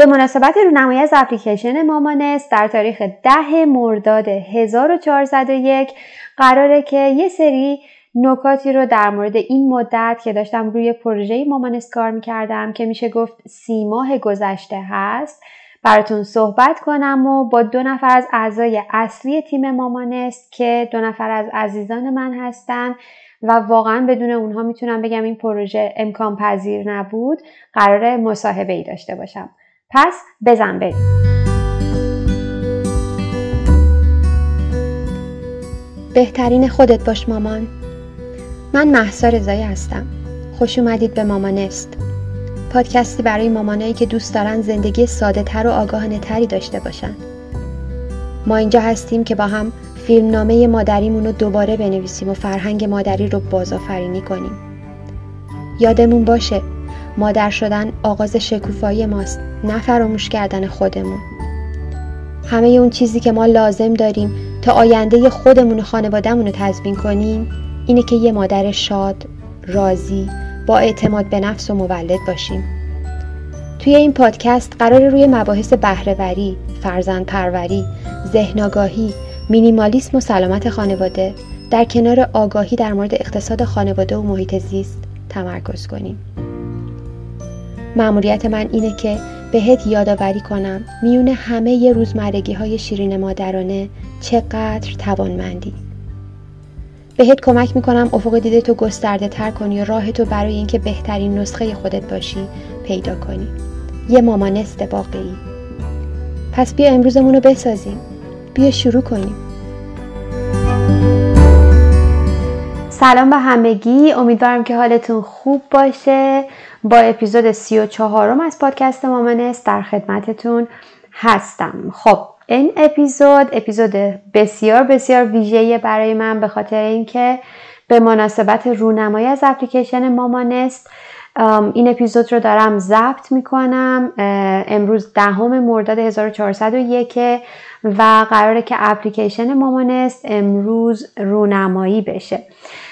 به مناسبت رونمایی از اپلیکیشن مامانست در تاریخ ده مرداد 1401 قراره که یه سری نکاتی رو در مورد این مدت که داشتم روی پروژه مامانست کار می‌کردم که میشه گفت سی ماه گذشته هست براتون صحبت کنم و با دو نفر از اعضای اصلی تیم مامانست که دو نفر از عزیزان من هستن و واقعا بدون اونها می‌تونم بگم این پروژه امکان پذیر نبود قرار مصاحبه ای داشته باشم. پس بزن بریم. بهترین خودت باش مامان. من محسا رضایی هستم. خوش اومدید به مامانست پادکستی برای مامانایی که دوست دارن زندگی ساده تر و آگاهانه تری داشته باشن. ما اینجا هستیم که با هم فیلمنامه مادریمون رو دوباره بنویسیم و فرهنگ مادری رو بازآفرینی کنیم. یادمون باشه مادر شدن آغاز شکوفایی ماست نه فراموش کردن خودمون همه اون چیزی که ما لازم داریم تا آینده خودمون و خانوادهمون رو تضمین کنیم اینه که یه مادر شاد، راضی، با اعتماد به نفس و مولد باشیم. توی این پادکست قرار روی مباحث بهرهوری، فرزند پروری، مینیمالیسم و سلامت خانواده در کنار آگاهی در مورد اقتصاد خانواده و محیط زیست تمرکز کنیم. مأموریت من اینه که بهت یادآوری کنم میون همه ی روزمرگی های شیرین مادرانه چقدر توانمندی. بهت کمک می‌کنم افق دیده تو گسترده تر کنی و راه تو برای اینکه بهترین نسخه خودت باشی پیدا کنی. یه مامانست واقعی پس بیا امروزمون رو بسازیم. بیا شروع کنیم. سلام به همگی. امیدوارم که حالتون خوب باشه. با اپیزود سی و چهارم از پادکست مامانست در خدمتتون هستم. خب این اپیزود اپیزود بسیار بسیار ویژه برای من به خاطر اینکه به مناسبت رونمایی از اپلیکیشن مامانست این اپیزود رو دارم ضبط می‌کنم. امروز دهم مرداد 1401 و قراره که اپلیکیشن مامانست امروز رونمایی بشه.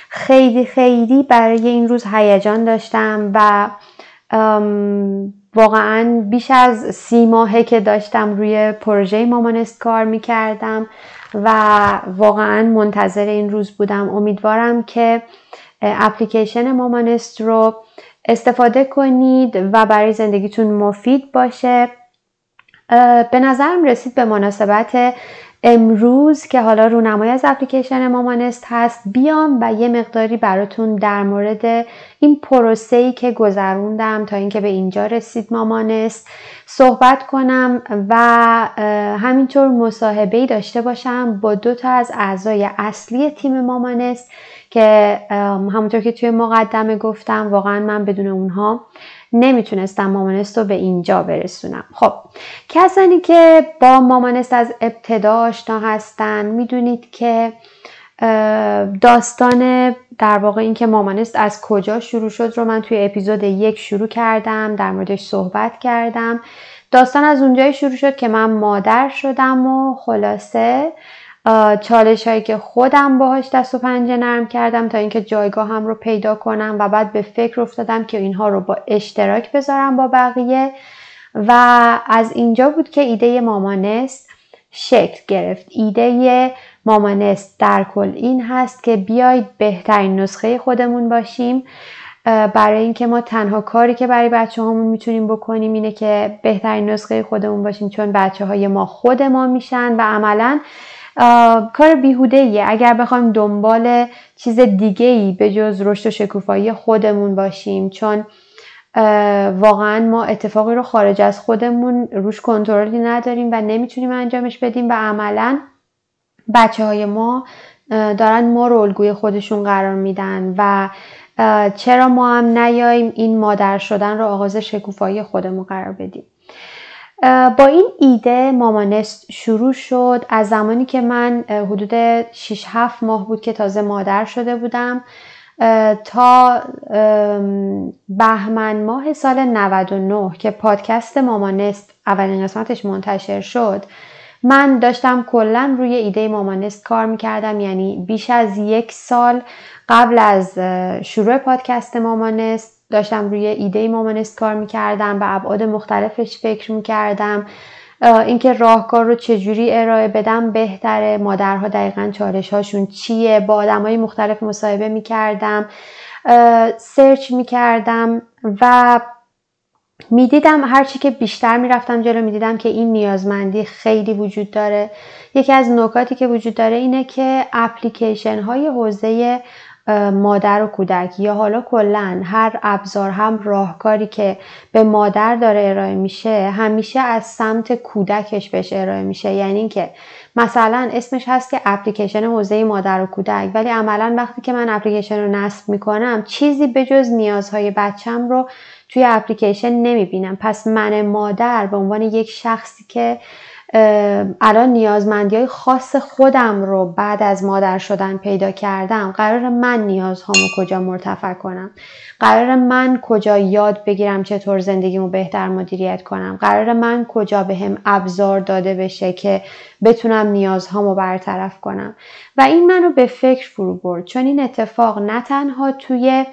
خیلی خیلی برای این روز هیجان داشتم و واقعا بیش از سی ماهه که داشتم روی پروژه مامانست کار می‌کردم و واقعا منتظر این روز بودم. امیدوارم که اپلیکیشن مامانست رو استفاده کنید و برای زندگیتون مفید باشه. به نظرم رسید به مناسبت امروز که حالا رونمایی از اپلیکیشن مامانست هست بیام و یه مقداری براتون در مورد این پروسه‌ای که گذروندم تا اینکه به اینجا رسید مامانست صحبت کنم و همینطور مصاحبه داشته باشم با دو تا از اعضای اصلی تیم مامانست که همونطور که توی مقدمه گفتم واقعا من بدون اونها نمی‌تونستم مامانست رو به اینجا برسونم. خب کسانی که با مامانست از ابتدا آشنا هستن می‌دونید که داستان در واقع اینکه مامانست از کجا شروع شد رو من توی اپیزود یک شروع کردم در موردش صحبت کردم. داستان از اونجایی شروع شد که من مادر شدم و خلاصه چالش هایی که خودم باهاش دست و پنجه نرم کردم تا اینکه جایگاهم رو پیدا کنم و بعد به فکر افتادم که اینها رو با اشتراک بذارم با بقیه. و از اینجا بود که ایده مامانست شکل گرفت. ایده مامانست در کل این هست که بیاید بهترین نسخه خودمون باشیم. برای اینکه ما تنها کاری که برای بچه هامون می‌تونیم بکنیم اینه که بهترین نسخه خودمون باشیم چون بچه های ما خود ما میشن و عملا کار بیهوده ایه اگر بخوایم دنبال چیز دیگه ای به جز رشد و شکوفایی خودمون باشیم چون واقعا ما اتفاقی رو خارج از خودمون روش کنترلی نداریم و نمی‌تونیم انجامش بدیم و عملا بچه های ما دارن ما رو الگوی خودشون قرار میدن و چرا ما هم نیاییم این مادر شدن رو آغاز شکوفایی خودمون قرار بدیم. با این ایده مامانست شروع شد. از زمانی که من حدود 6 7 ماه بود که تازه مادر شده بودم تا بهمن ماه سال 99 که پادکست مامانست اولین قسمتش منتشر شد من داشتم کلا روی ایده مامانست کار می‌کردم. یعنی بیش از یک سال قبل از شروع پادکست مامانست داشتم روی ایده مامانست کار می‌کردم به ابعاد مختلفش فکر می‌کردم. اینکه راهکار رو چجوری ارائه بدم بهتره. مادرها دقیقا چالش هاشون چیه؟ با آدم های مختلف مصاحبه می‌کردم سرچ می‌کردم و می‌دیدم هرچی که بیشتر می‌رفتم جلو می‌دیدم که این نیازمندی خیلی وجود داره. یکی از نکاتی که وجود داره اینه که اپلیکیشن های حوزه مادر و کودک یا حالا کلا هر ابزار هم راهکاری که به مادر داره ارائه میشه همیشه از سمت کودکش بهش ارائه میشه. یعنی اینکه مثلا اسمش هست که اپلیکیشن حوزه مادر و کودک ولی عملا وقتی که من اپلیکیشن رو نصب می‌کنم چیزی به جز نیازهای بچم رو توی اپلیکیشن نمی‌بینم. پس من مادر به عنوان یک شخصی که الان نیازمندی های خاص خودم رو بعد از مادر شدن پیدا کردم. قرار من نیازهامو کجا مرتفع کنم؟ قرار من کجا یاد بگیرم چطور زندگیمو بهتر مدیریت کنم؟ قرار من کجا به هم ابزار داده بشه که بتونم نیازهامو برطرف کنم؟ و این منو به فکر فرو برد. چون این اتفاق نه تنها توی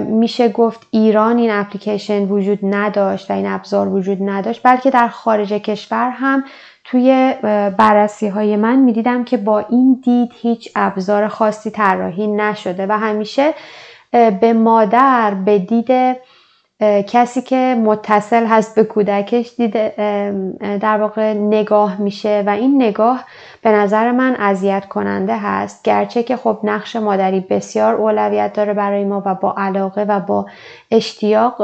میشه گفت ایران این اپلیکیشن وجود نداشت و این ابزار وجود نداشت بلکه در خارج کشور هم توی بررسی های من می‌دیدم که با این دید هیچ ابزار خاصی طراحی نشده و همیشه به مادر به دید کسی که متصل هست به کودکش دیده در واقع نگاه میشه و این نگاه به نظر من اذیت کننده هست. گرچه که خب نقش مادری بسیار اولویت داره برای ما و با علاقه و با اشتیاق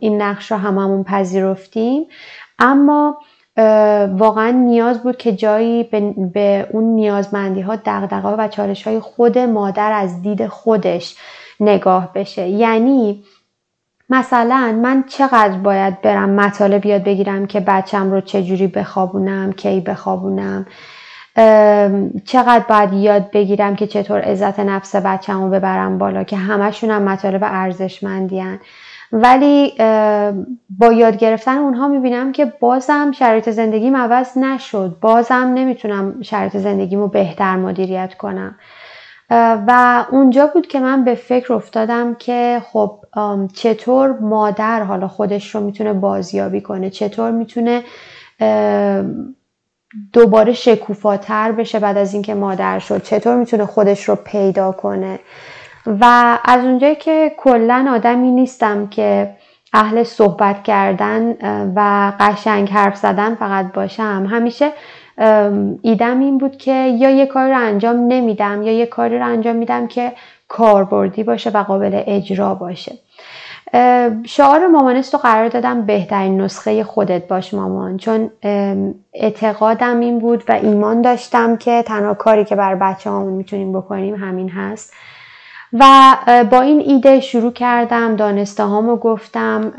این نقش رو هممون پذیرفتیم. اما واقعا نیاز بود که جایی به, اون نیازمندی ها دقدقه و چالش های خود مادر از دید خودش نگاه بشه. یعنی مثلا من چقدر باید برم مطالب یاد بگیرم که بچم رو چجوری بخوابونم کی بخوابونم؟ چقدر باید یاد بگیرم که چطور عزت نفس بچم رو ببرم بالا که همشون هم مطالب ارزشمندی ولی با یاد گرفتن اونها می‌بینم که بازم شرایط زندگیم عوض نشد. بازم نمی‌تونم شرایط زندگیمو بهتر مدیریت کنم. و اونجا بود که من به فکر افتادم که خب چطور مادر حالا خودش رو می‌تونه بازیابی کنه؟ چطور می‌تونه دوباره شکوفاتر بشه بعد از اینکه مادر شد؟ چطور می‌تونه خودش رو پیدا کنه؟ و از اونجایی که کلا آدمی نیستم که اهل صحبت کردن و قشنگ حرف زدن فقط باشم همیشه ایدم این بود که یا یه کاری رو انجام نمیدم یا یه کاری رو انجام میدم که کاربردی باشه و قابل اجرا باشه. شعار مامانست رو قرار دادم بهترین نسخه خودت باش مامان چون اعتقادم این بود و ایمان داشتم که تنها کاری که بر بچه می‌تونیم بکنیم همین هست. و با این ایده شروع کردم دانسته هامو گفتم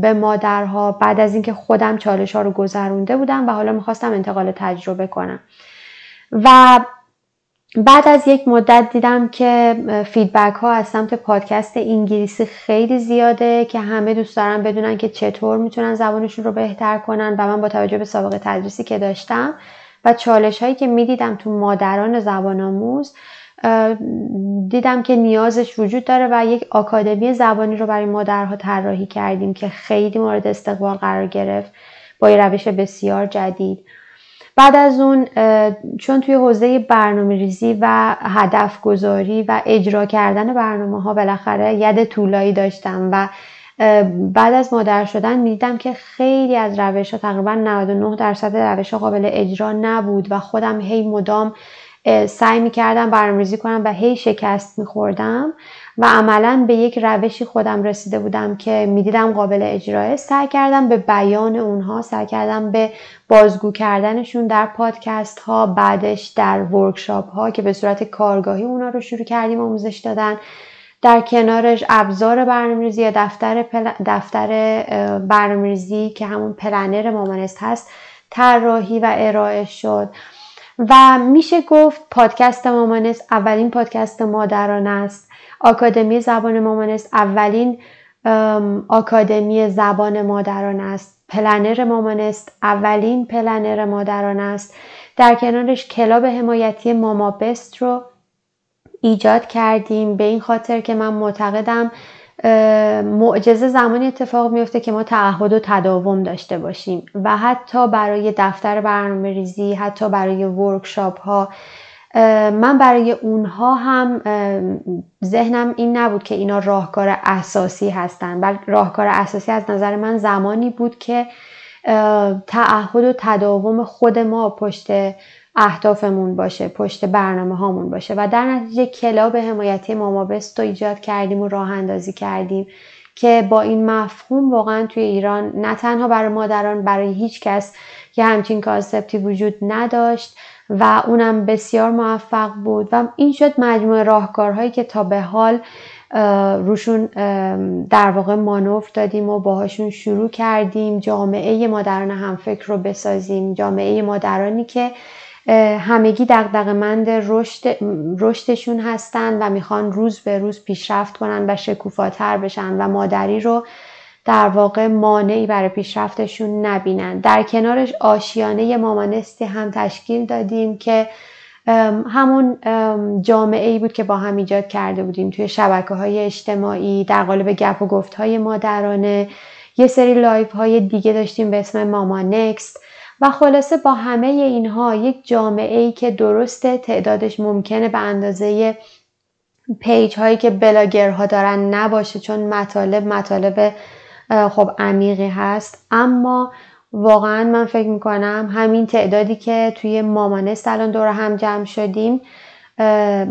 به مادرها. بعد از اینکه خودم چالش ها رو گذرونده بودم و حالا می‌خواستم انتقال تجربه کنم. و بعد از یک مدت دیدم که فیدبک ها از سمت پادکست انگلیسی خیلی زیاده که همه دوست دارن بدونن که چطور می‌تونن زبانشون رو بهتر کنن و من با توجه به سابقه تدریسی که داشتم و چالش هایی که می‌دیدم تو مادران زبان آموز دیدم که نیازش وجود داره و یک آکادمی زبانی رو برای مادرها طراحی کردیم که خیلی مورد استقبال قرار گرفت با یه روش بسیار جدید. بعد از اون چون توی حوزه برنامه ریزی و هدف گذاری و اجرا کردن برنامه ها بالاخره ید طولایی داشتم و بعد از مادر شدن می‌دیدم که خیلی از روش ها تقریبا 99 درصد روش ها قابل اجرا نبود و خودم هی مدام سعی می‌کردم برنامه‌ریزی کنم و هی شکست میخوردم و عملا به یک روشی خودم رسیده بودم که می‌دیدم قابل اجراه سعی کردم به بیان اونها سعی کردم به بازگو کردنشون در پادکست ها بعدش در ورکشاپ ها که به صورت کارگاهی اونا رو شروع کردیم آموزش دادن. در کنارش ابزار برنامه‌ریزی یا دفتر پل... دفتر برنامه‌ریزی که همون پلنر مامانست هست طراحی و ارائه شد. و میشه گفت پادکست مامانست اولین پادکست مادران است. آکادمی زبان مامانست اولین آکادمی زمان مادران است. planner مامانست اولین planner مادران است. در کنارش club حمایتی مامانست رو ایجاد کردیم. به این خاطر که من معتقدم معجزه زمانی اتفاق میفته که ما تعهد و تداوم داشته باشیم و حتی برای دفتر برنامه ریزی حتی برای workshop ها من برای اونها هم ذهنم این نبود که اینا راهکار اساسی هستن بلکه راهکار اساسی از نظر من زمانی بود که تعهد و تداوم خود ما پشت اهدافمون باشه پشت برنامه هامون باشه. و در نتیجه club حمایتی مامانست رو ایجاد کردیم و راه اندازی کردیم که با این مفهوم واقعا توی ایران نه تنها برای مادران برای هیچ کس که همچین concept ی وجود نداشت و اونم بسیار موفق بود. و این شد مجموعه راهکارهایی که تا به حال روشون در واقع مانور دادیم و باهاشون شروع کردیم. جامعه مادران همفکر رو بسازیم. جامعه مادرانی که همگی دقدقمند رشد رشدشون هستن و می‌خوان روز به روز پیشرفت کنن و شکوفاتر بشن و مادری رو در واقع مانعی برای پیشرفتشون نبینن. در کنارش آشیانه مامانستی هم تشکیل دادیم که همون جامعه ای بود که با هم ایجاد کرده بودیم. توی شبکه های اجتماعی در قالب گپ و گفت های مادرانه. یه سری live های دیگه داشتیم به اسم ماما نکست. و خلاصه با همه اینها یک جامعه ای که درسته تعدادش ممکنه به اندازه page هایی که بلاگرها دارن نباشه چون مطالب مطالب خب عمیقی هست. اما واقعا من فکر می‌کنم همین تعدادی که توی مامانست الان دور هم جمع شدیم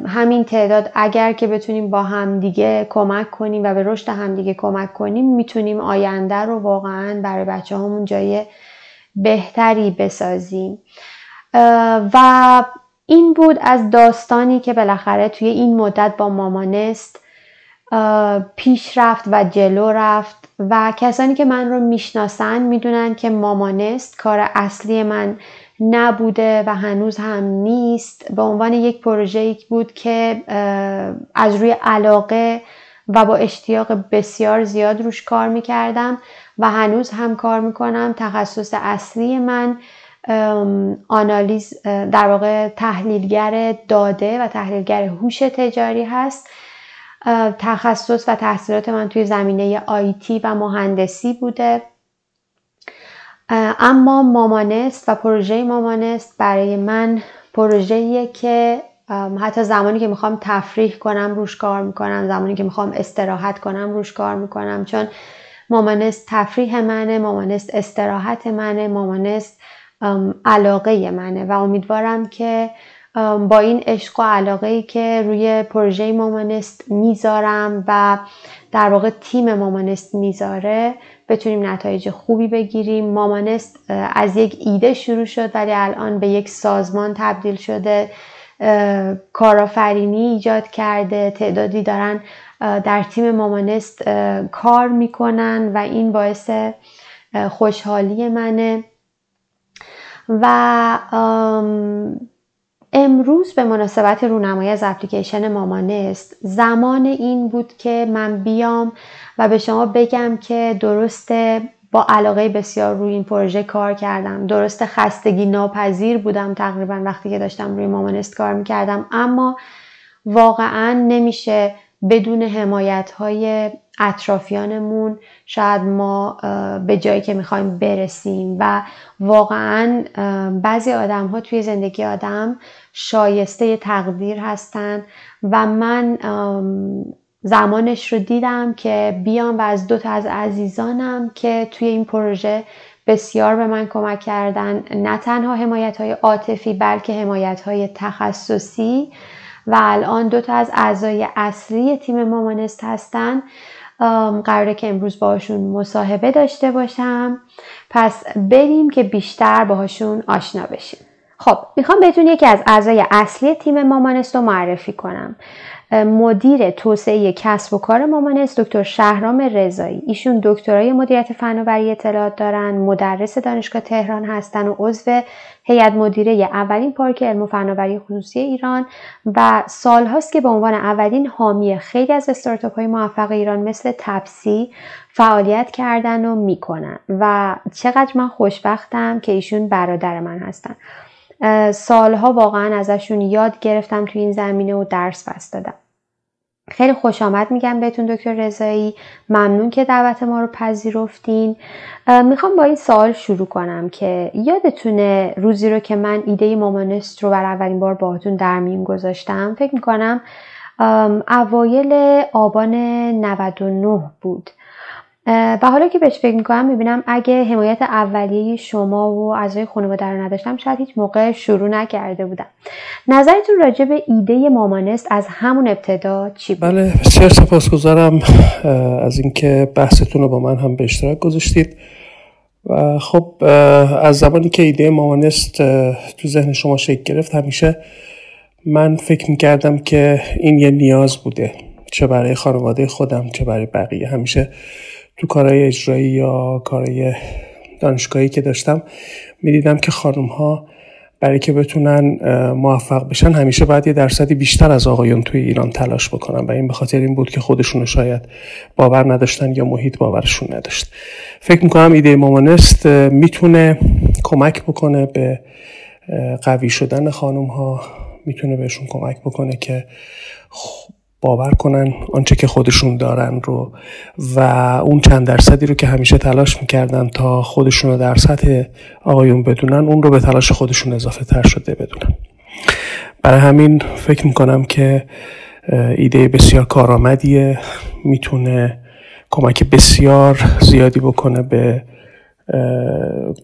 همین تعداد اگر که بتونیم با همدیگه کمک کنیم و به رشد همدیگه کمک کنیم می‌تونیم آینده رو واقعا برای بچه همون جای بهتری بسازیم. و این بود از داستانی که بالاخره توی این مدت با مامانست پیش رفت و جلو رفت و کسانی که من رو می‌شناسن می‌دونن که مامانست کار اصلی من نبوده و هنوز هم نیست. به عنوان یک پروژه بود که از روی علاقه و با اشتیاق بسیار زیاد روش کار می‌کردم و هنوز هم کار می‌کنم. تخصص اصلی من آنالیز در واقع تحلیلگر داده و تحلیلگر هوش تجاری هست. تخصص و تحصیلات من توی زمینه آیتی و مهندسی بوده. اما مامانست و پروژه مامانست برای من پروژه‌ایه که حتی زمانی که می‌خوام تفریح کنم روش کار می‌کنم. زمانی که می‌خوام استراحت کنم روش کار می‌کنم. چون مامانست تفریح منه مامانست استراحت منه مامانست علاقه منه. و امیدوارم که با این عشق و علاقه ای که روی پروژه مامانست می‌ذارم و در واقع تیم مامانست می‌ذاره بتونیم نتایج خوبی بگیریم. مامانست از یک ایده شروع شد ولی الان به یک سازمان تبدیل شده. کارآفرینی ایجاد کرده تعدادی دارن در تیم مامانست کار می‌کنن و این باعث خوشحالی منه. و امروز به مناسبت رونمایی از اپلیکیشن مامانست زمان این بود که من بیام و به شما بگم که درسته با علاقه بسیار روی این پروژه کار کردم. درسته خستگی ناپذیر بودم تقریبا وقتی که داشتم روی مامانست کار می‌کردم. اما واقعا نمیشه بدون حمایت های اطرافیانمون شاید ما به جایی که می‌خوایم برسیم و واقعا بعضی آدم ها توی زندگی آدم شایسته تقدیر هستن و من زمانش رو دیدم که بیام و از دوتا از عزیزانم که توی این پروژه بسیار به من کمک کردن نه تنها حمایت های عاطفی بلکه حمایت های تخصصی. و الان دو تا از اعضای اصلی تیم مامانست هستن. قراره که امروز باشون مصاحبه داشته باشم. پس بریم که بیشتر باهاشون آشنا بشیم. خب می‌خوام بهتون یکی از اعضای اصلی تیم مامانست رو معرفی کنم. مدیر توسعه کسب و کار مامانست دکتر شهرام رضایی. ایشون دکترای مدیریت فناوری اطلاعات دارن مدرس دانشگاه تهران هستن و عضو هیئت مدیره اولین پارک علم و فناوری خصوصی ایران و سالهاست که به عنوان اولین حامی خیلی از استارتاپ های موفق ایران مثل تپسی فعالیت کردن و می‌کنن. و چقدر من خوشبختم که ایشون برادر من هستن. سالها واقعا ازشون یاد گرفتم تو این زمینه و درس پس دادم. خیلی خوش آمد میگم بهتون دکتر رضایی. ممنون که دعوت ما رو پذیرفتین. می‌خوام با این سوال شروع کنم که یادتونه روزی رو که من ایده مامانست رو بر اولین بار باهاتون در میون گذاشتم. فکر می‌کنم اوایل آبان 99 بود. و حالا که بهش فکر می‌کنم می‌بینم اگه حمایت اولیه شما و اعضای خانواده رو نداشتم شاید هیچ موقع شروع نکرده بودم. نظرتون راجع به ایده مامانست از همون ابتدا چی بود؟ بله بسیار سپاسگزارم از اینکه بحثتون رو با من هم به اشتراک گذاشتید. و خب از زمانی که ایده مامانست تو ذهن شما شکل گرفت همیشه من فکر می‌کردم که این یه نیاز بوده چه برای خانواده خودم چه برای بقیه. همیشه تو کارهای اجرایی یا کارهای دانشگاهی که داشتم می‌دیدم که خانم ها برای که بتونن موفق بشن همیشه باید یه درصدی بیشتر از آقایون توی ایران تلاش بکنن. و این به خاطر این بود که خودشون شاید باور نداشتن یا محیط باورشون نداشت. فکر می‌کنم ایده مامانست می‌تونه کمک بکنه به قوی شدن خانم ها می‌تونه بهشون کمک بکنه که باور کنن آنچه که خودشون دارن رو و اون چند درصدی رو که همیشه تلاش می‌کردن تا خودشون رو در سطح آقایون بدونن اون رو به تلاش خودشون اضافه تر شده بدونن. برای همین فکر می‌کنم که ایده بسیار کارآمدیه می‌تونه کمک بسیار زیادی بکنه به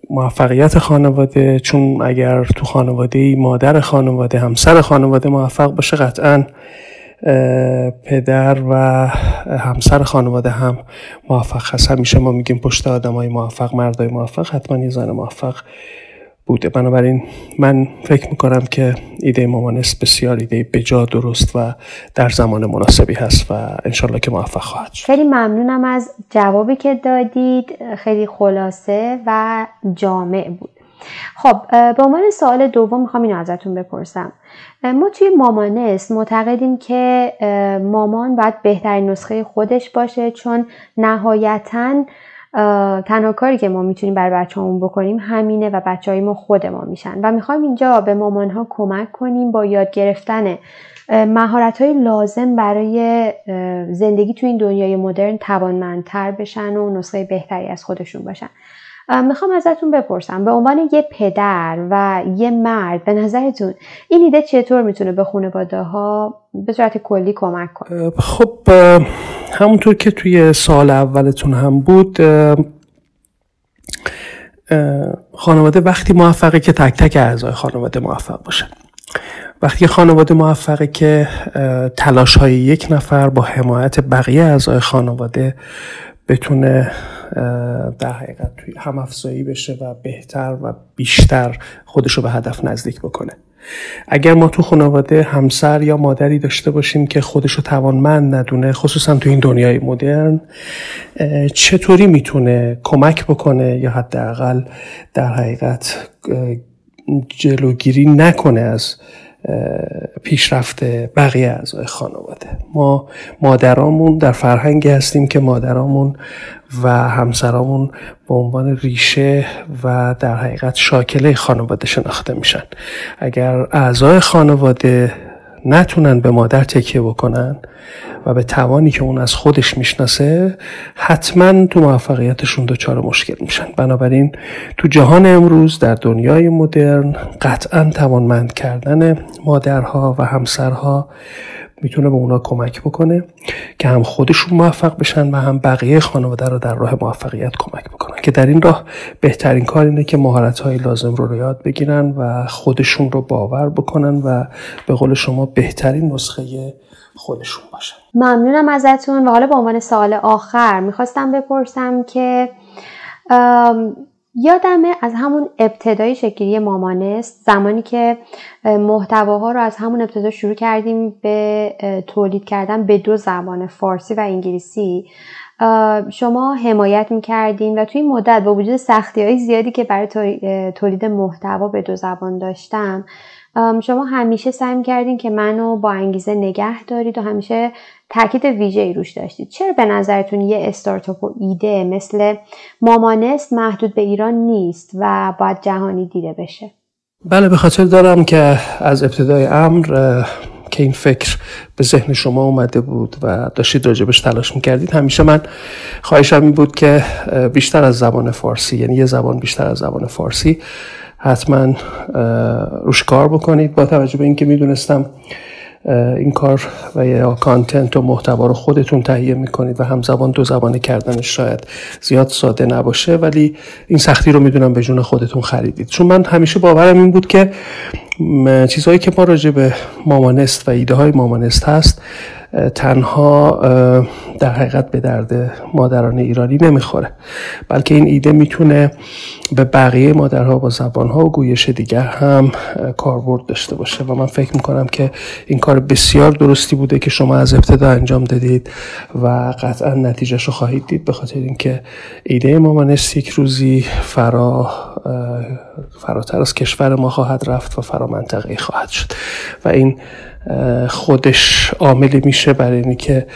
موفقیت خانواده چون اگر تو خانواده مادر خانواده همسر خانواده موفق باشه قطعا پدر و همسر خانواده هم موفق هست همیشه ما میگیم پشت آدم های موفق مردای موفق حتما یه زن موفق بوده. بنابراین من فکر می‌کنم که ایده مامانست بسیار ایده بجا درست و در زمان مناسبی هست و انشالله که موفق خواهد شد. خیلی ممنونم از جوابی که دادید. خیلی خلاصه و جامع بود. خب به عنوان سوال دوم می‌خوام اینو ازتون بپرسم. ما توی مامانست معتقدیم که مامان باید بهترین نسخه خودش باشه چون نهایتا تنها کاری که ما می‌تونیم برای بچه همون بکنیم همینه و بچه های ما خود ما میشن. و می‌خوایم اینجا به مامان ها کمک کنیم با یاد گرفتن مهارت های لازم برای زندگی توی این دنیای مدرن توانمندتر بشن و نسخه بهتری از خودشون باشن. می‌خوام ازتون بپرسم به عنوان یه پدر و یه مرد به نظرتون این ایده چطور می‌تونه به خانواده ها به صورت کلی کمک کنه؟ خب همونطور که توی سال اولتون هم بود خانواده وقتی موفقه که تک تک اعضای خانواده موفق باشن وقتی خانواده موفقه که تلاش های یک نفر با حمایت بقیه اعضای خانواده بتونه در حقیقت توی هم افزایی بشه و بهتر و بیشتر خودش رو به هدف نزدیک بکنه. اگر ما تو خانواده همسر یا مادری داشته باشیم که خودش رو توانمند ندونه خصوصا تو این دنیای مدرن چطوری می‌تونه کمک بکنه یا حداقل در حقیقت جلوگیری نکنه از پیشرفت بقیه اعضای خانواده. ما مادرامون در فرهنگی هستیم که مادرامون و همسرامون به عنوان ریشه و در حقیقت شاکله خانواده شناخته میشن. اگر اعضای خانواده نتونن به مادر تکیه بکنن و به توانی که اون از خودش می‌شناسه حتما تو موفقیتشون دچار مشکل میشن. بنابراین تو جهان امروز در دنیای مدرن قطعا توانمند کردن مادرها و همسرها می‌تونه به اونا کمک بکنه که هم خودشون موفق بشن و هم بقیه خانواده رو در راه موفقیت کمک بکنن. که در این راه بهترین کار اینه که مهارت های لازم رو, رو یاد بگیرن و خودشون رو باور بکنن و به قول شما بهترین نسخه خودشون باشن. ممنونم ازتون. و حالا به عنوان سوال آخر می‌خواستم بپرسم که یادمه از همون ابتدای شکلی مامانست زمانی که محتواها رو از همون ابتدا شروع کردیم به تولید کردن به دو زبان فارسی و انگلیسی. شما حمایت می‌کردین و توی این مدت با وجود سختی های زیادی که برای تولید محتوا به دو زبان داشتم شما همیشه سعی کردین که منو با انگیزه نگه دارید و همیشه تاکید ویژه ای روش داشتید چرا به نظرتون یه استارتاپ و ایده مثل مامانست محدود به ایران نیست و باید جهانی دیده بشه؟ بله به خاطر دارم که از ابتدای امر که این فکر به ذهن شما اومده بود و داشتید راجبش تلاش می‌کردید همیشه من خواهشم این بود که بیشتر از زبان فارسی یعنی یه زبان بیشتر از زبان فارسی حتما روش کار بکنید. با توجه به اینکه می‌دونستم این کار و یا کانتنت و محتوا رو خودتون تهیه می‌کنید و همزبان دو زبانه کردنش شاید زیاد ساده نباشه ولی این سختی رو می‌دونم به جون خودتون خریدید. چون من همیشه باورم این بود که چیزهایی که ما راجع به مامانست و ایده های مامانست هست تنها در حقیقت به درد مادران ایرانی نمی‌خوره بلکه این ایده می‌تونه به بقیه مادرها با زبانها و گویش دیگر هم کاربرد داشته باشه. و من فکر می‌کنم که این کار بسیار درستی بوده که شما از ابتدا انجام دادید و قطعا نتیجهش رو خواهید دید به خاطر اینکه ایده مامانست یک روزی فرا فراتر از کشور ما خواهد رفت و فرا منطقه خواهد شد. و این خودش عاملی میشه برای اینکه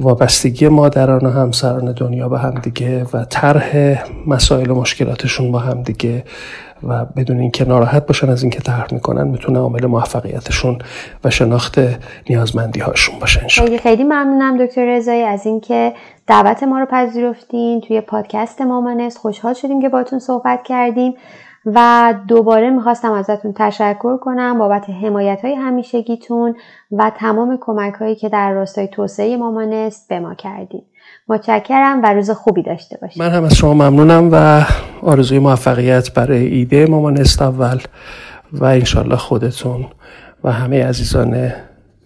وابستگی مادران و همسران دنیا به همدیگه و طرح مسائل و مشکلاتشون با همدیگه و بدون اینکه ناراحت باشن از اینکه طرح می‌کنن می‌تونه عامل موفقیتشون و شناخت نیازمندی هاشون باشه خیلی خیلی ممنونم دکتر رضایی از اینکه دعوت ما رو پذیرفتین. توی پادکست مامانست خوشحال شدیم که باتون صحبت کردیم و دوباره می‌خواستم ازتون تشکر کنم بابت حمایت های همیشگیتون و تمام کمک هایی که در راستای توسعه مامانست به ما کردید متشکرم و روز خوبی داشته باشید. من هم از شما ممنونم و آرزوی موفقیت برای ایده مامانست اول و انشالله خودتون و همه عزیزان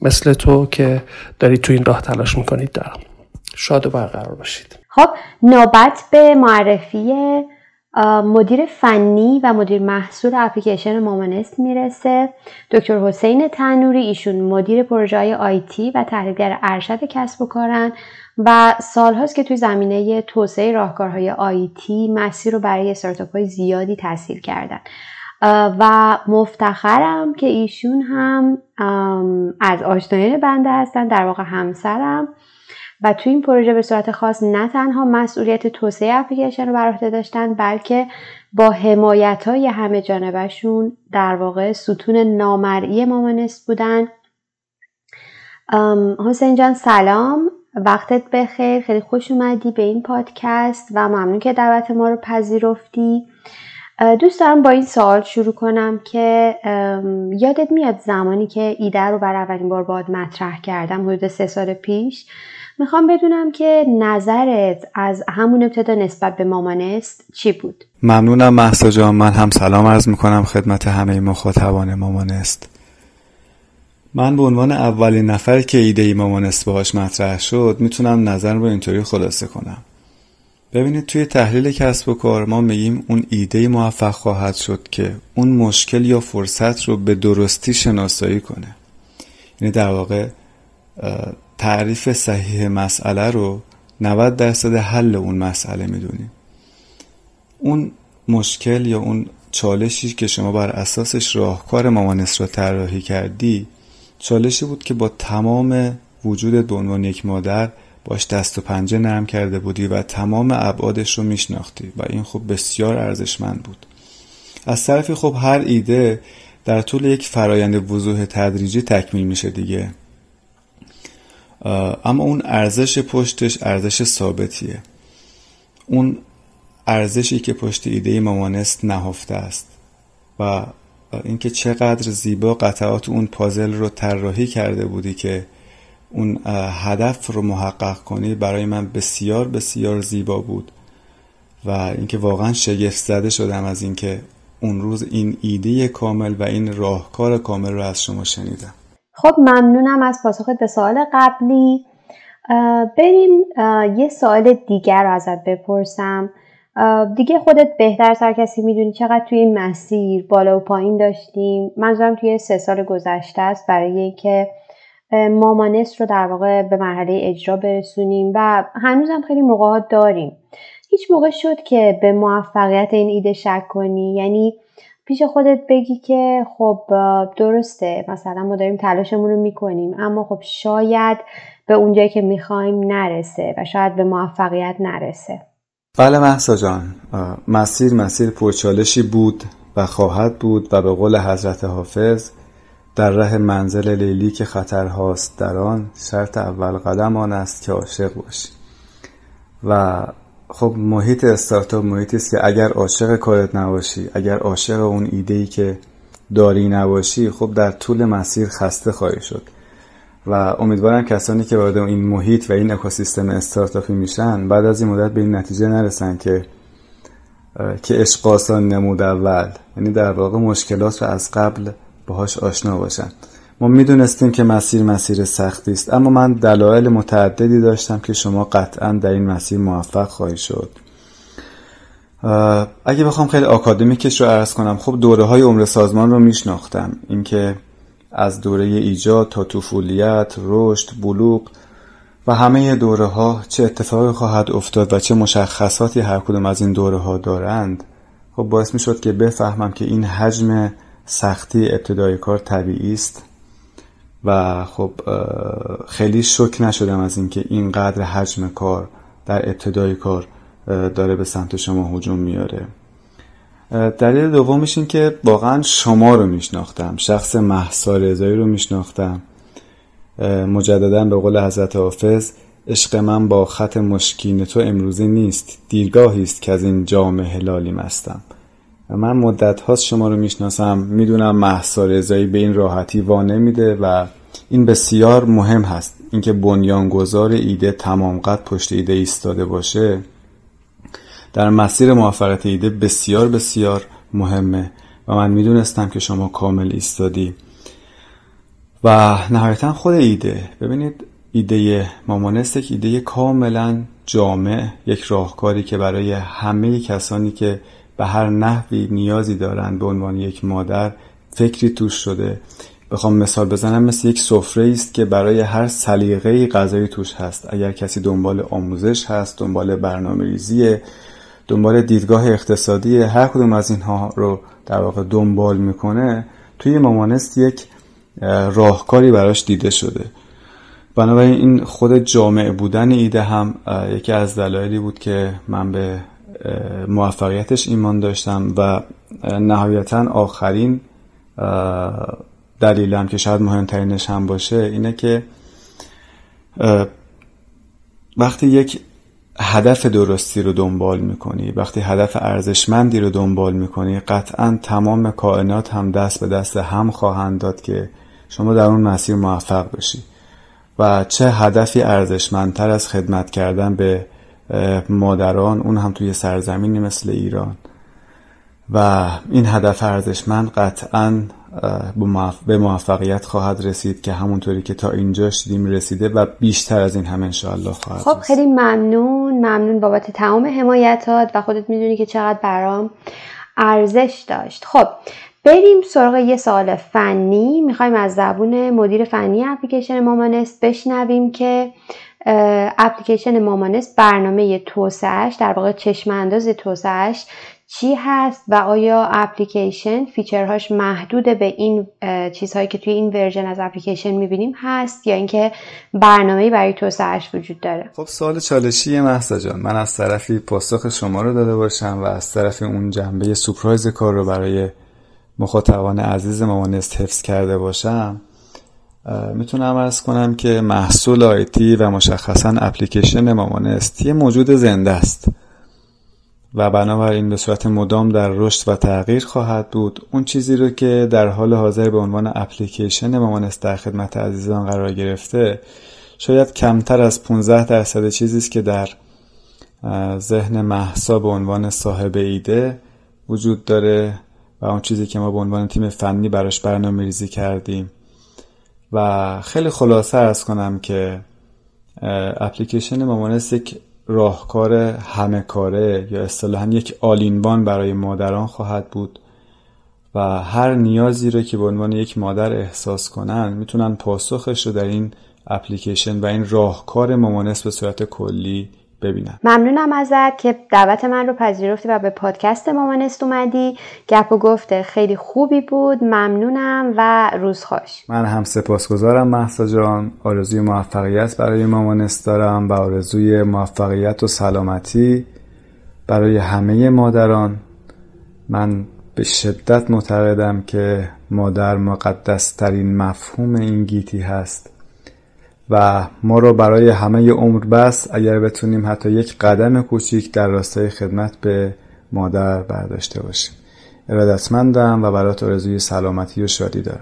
مثل تو که دارید تو این راه تلاش می‌کنید دارم شاد و برقرار باشید. خب نوبت به معرفی مدیر فنی و مدیر محصول اپلیکیشن مامانست می‌رسه. دکتر حسین تنوری ایشون مدیر پروژه های آیتی و تحلیلگر ارشد کسب و کارن. و سالهاست که توی زمینه توسعه راهکارهای آیتی مسیر رو برای استارتاپ های زیادی تحصیل کردن. و مفتخرم که ایشون هم از آشنایان بنده هستن در واقع همسرم. و تو این پروژه به صورت خاص نه تنها مسئولیت توسعه اپلیکیشن رو بر عهده داشتن بلکه با حمایت های همه جانبشون در واقع ستون نامرئی مامانست بودن. حسین جان سلام. وقتت بخیر. خیلی خوش اومدی به این پادکست و ممنون که دعوت ما رو پذیرفتی. دوست دارم با این سوال شروع کنم که یادت میاد زمانی که ایده رو بر اولین بار باید مطرح کردم حدود سه سال پیش؟ می‌خوام بدونم که نظرت از همون ابتدا نسبت به مامانست چی بود؟ ممنونم محسا جان. من هم سلام عرض می‌کنم خدمت همه مخاطبان مامانست من به عنوان اولین نفر که ایده ای مامانست باهاش مطرح شد می‌تونم نظر رو اینطوری خلاصه کنم. ببینید توی تحلیل کسب و کار ما میگیم اون ایده موفق خواهد شد که اون مشکل یا فرصت رو به درستی شناسایی کنه. یعنی در واقع تعریف صحیح مسئله رو 90 درصد حل اون مسئله می‌دونیم. اون مشکل یا اون چالشی که شما بر اساسش راهکار مامانست را طراحی کردی چالشی بود که با تمام وجود به عنوان یک مادر باش دست و پنجه نرم کرده بودی و تمام ابعادش رو میشناختی و این خب بسیار ارزشمند بود. از طرفی خب هر ایده در طول یک فرایند وضوح تدریجی تکمیل میشه دیگه. اما اون ارزش پشتش ارزش ثابتیه. اون ارزشی که پشت ایده مامانست نهفته است و اینکه چقدر زیبا قطعات اون پازل رو طراحی کرده بودی که اون هدف رو محقق کنی برای من بسیار بسیار زیبا بود. و اینکه واقعا شگفت زده شدم از اینکه اون روز این ایده کامل و این راهکار کامل رو از شما شنیدم. خب ممنونم از پاسخت به سوال قبلی. بریم یه سوال دیگر رو ازت بپرسم. دیگه خودت بهتر سر کسی می‌دونی چقدر توی این مسیر بالا و پایین داشتیم. منظورم توی سه سال گذشته است برای اینکه مامانست رو در واقع به مرحله اجرا برسونیم و هنوزم خیلی موقعات داریم. هیچ موقع شد که به موفقیت این ایده شک کنی. یعنی پیش خودت بگی که خب درسته مثلا ما داریم تلاشمون رو می‌کنیم اما خب شاید به اونجایی که می‌خوایم نرسه و شاید به موفقیت نرسه. بله محسا جان. مسیر مسیر پرچالشی بود و خواهد بود و به قول حضرت حافظ در ره منزل لیلی که خطرهاست در آن شرط اول قدم آن است که عاشق باشی. و خب محیط استارتاپ محیطی است که اگر عاشق کارت نباشی اگر عاشق اون ایده ای که داری نباشی خب در طول مسیر خسته خواهی شد. و امیدوارم کسانی که وارد این محیط و این اکوسیستم استارتاپی میشن بعد از این مدت به این نتیجه نرسن که که عشق آسان نمود اول. یعنی در واقع مشکلات رو از قبل باهاش آشنا باشن. ما می‌دونستیم که مسیر مسیر سختی است اما من دلایل متعددی داشتم که شما قطعا در این مسیر موفق خواهی شد. اگه بخوام خیلی آکادمیکش رو عرض کنم خب دوره های عمر سازمان رو میشناختم. اینکه از دوره ایجاد تا طفولیت رشد بلوغ و همه دوره ها چه اتفاقی خواهد افتاد و چه مشخصاتی هر کدوم از این دوره ها دارند خب باعث می شد که بفهمم که این حجم سختی ابتدای کار طبیعی است و خب خیلی شک نشدم از اینکه اینقدر حجم کار در ابتدای کار داره به سمت شما هجوم میاره. دلیل دومش این که واقعا شما رو میشناختم. شخص محسا رضایی رو میشناختم. مجددا به قول حضرت حافظ عشق من با خط مشکین تو امروزی نیست. دیرگاهی است که از این جام هلالی مستم من مدت هاست شما رو می‌شناسم. می‌دونم محسا رضایی به این راحتی وا نمیده و این بسیار مهم هست. اینکه بنیانگذار ایده تمام قد پشت ایده ایستاده باشه در مسیر موفقیت ایده بسیار بسیار مهمه و من می‌دونستم که شما کامل ایستادی. و نهایتا خود ایده. ببینید ایده مامانست یک ایده کاملا جامع یک راهکاری که برای همه کسانی که به هر نحوی نیازی دارند به عنوان یک مادر فکری توش شده. بخوام مثال بزنم مثل یک سفره است که برای هر سلیقه غذایی توش هست. اگر کسی دنبال آموزش هست دنبال برنامه ریزی دنبال دیدگاه اقتصادی هر کدوم از اینها رو در واقع دنبال می‌کنه توی مامانست یک راهکاری براش دیده شده. بنابراین این خود جامع بودن ایده هم یکی از دلایلی بود که من به موفقیتش ایمان داشتم و نهایتا آخرین دلیلم که شاید مهمترینش هم باشه اینه که وقتی یک هدف درستی رو دنبال می‌کنی. وقتی هدف ارزشمندی رو دنبال می‌کنی قطعا تمام کائنات هم دست به دست هم خواهند داد که شما در اون مسیر موفق بشی. و چه هدفی ارزشمندتر از خدمت کردن به مادران اون هم توی سرزمینی مثل ایران. و این هدف ارزشمند قطعا به موفقیت خواهد رسید که همونطوری که تا اینجا شدیم رسیده و بیشتر از این هم انشاءالله خواهد خب خیلی ممنون. ممنون بابت تمام حمایتات و خودت می‌دونی که چقدر برام ارزش داشت. خب بریم سراغ یه سوال فنی. می‌خوایم از زبون مدیر فنی اپلیکیشن مامانست بشنویم که اپلیکیشن مامانست برنامه توسعهش در واقع چشم انداز توسعهش چی هست و آیا اپلیکیشن feature هاش محدود به این چیزهایی که توی این version از اپلیکیشن می‌بینیم هست یا اینکه برنامه برای توسعهش وجود داره؟ خب سوال چالشی محسا جان. من از طرفی پاسخ شما رو داده باشم و از طرف اون جنبه surprise کار رو برای مخاطبان عزیز مامانست حفظ کرده باشم. می‌تونم ارز کنم که محصول آیتی و مشخصا اپلیکیشن مامانست یه موجود زنده است. و بنابراین به صورت مدام در رشد و تغییر خواهد بود. اون چیزی رو که در حال حاضر به عنوان اپلیکیشن مامانست در خدمت عزیزان قرار گرفته شاید کمتر از 15 درصد چیزی است که در ذهن محسا به عنوان صاحب ایده وجود داره و اون چیزی که ما به عنوان تیم فنی براش برنامه ریزی کردیم. و خیلی خلاصه ارز کنم که اپلیکیشن مامانست یک راهکار همه کاره یا اصطلاحا یک آلینوان برای مادران خواهد بود و هر نیازی رو که به عنوان یک مادر احساس کنن می‌تونن پاسخش رو در این اپلیکیشن و این راهکار مامانست به صورت کلی ببینم. ممنونم ازت که دعوت من رو پذیرفتی و به پادکست مامانست اومدی. گپ و گفته خیلی خوبی بود. ممنونم و روز خوش. من هم سپاسگزارم محسا جان. آرزوی موفقیت برای مامانست دارم و آرزوی موفقیت و سلامتی برای همه مادران. من به شدت معتقدم که مادر مقدس ترین مفهوم این گیتی هست. و ما رو برای همه عمر بس اگر بتونیم حتی یک قدم کوچیک در راستای خدمت به مادر برداشته باشیم. ارادتمندم و برات آرزوی سلامتی و شادی دارم.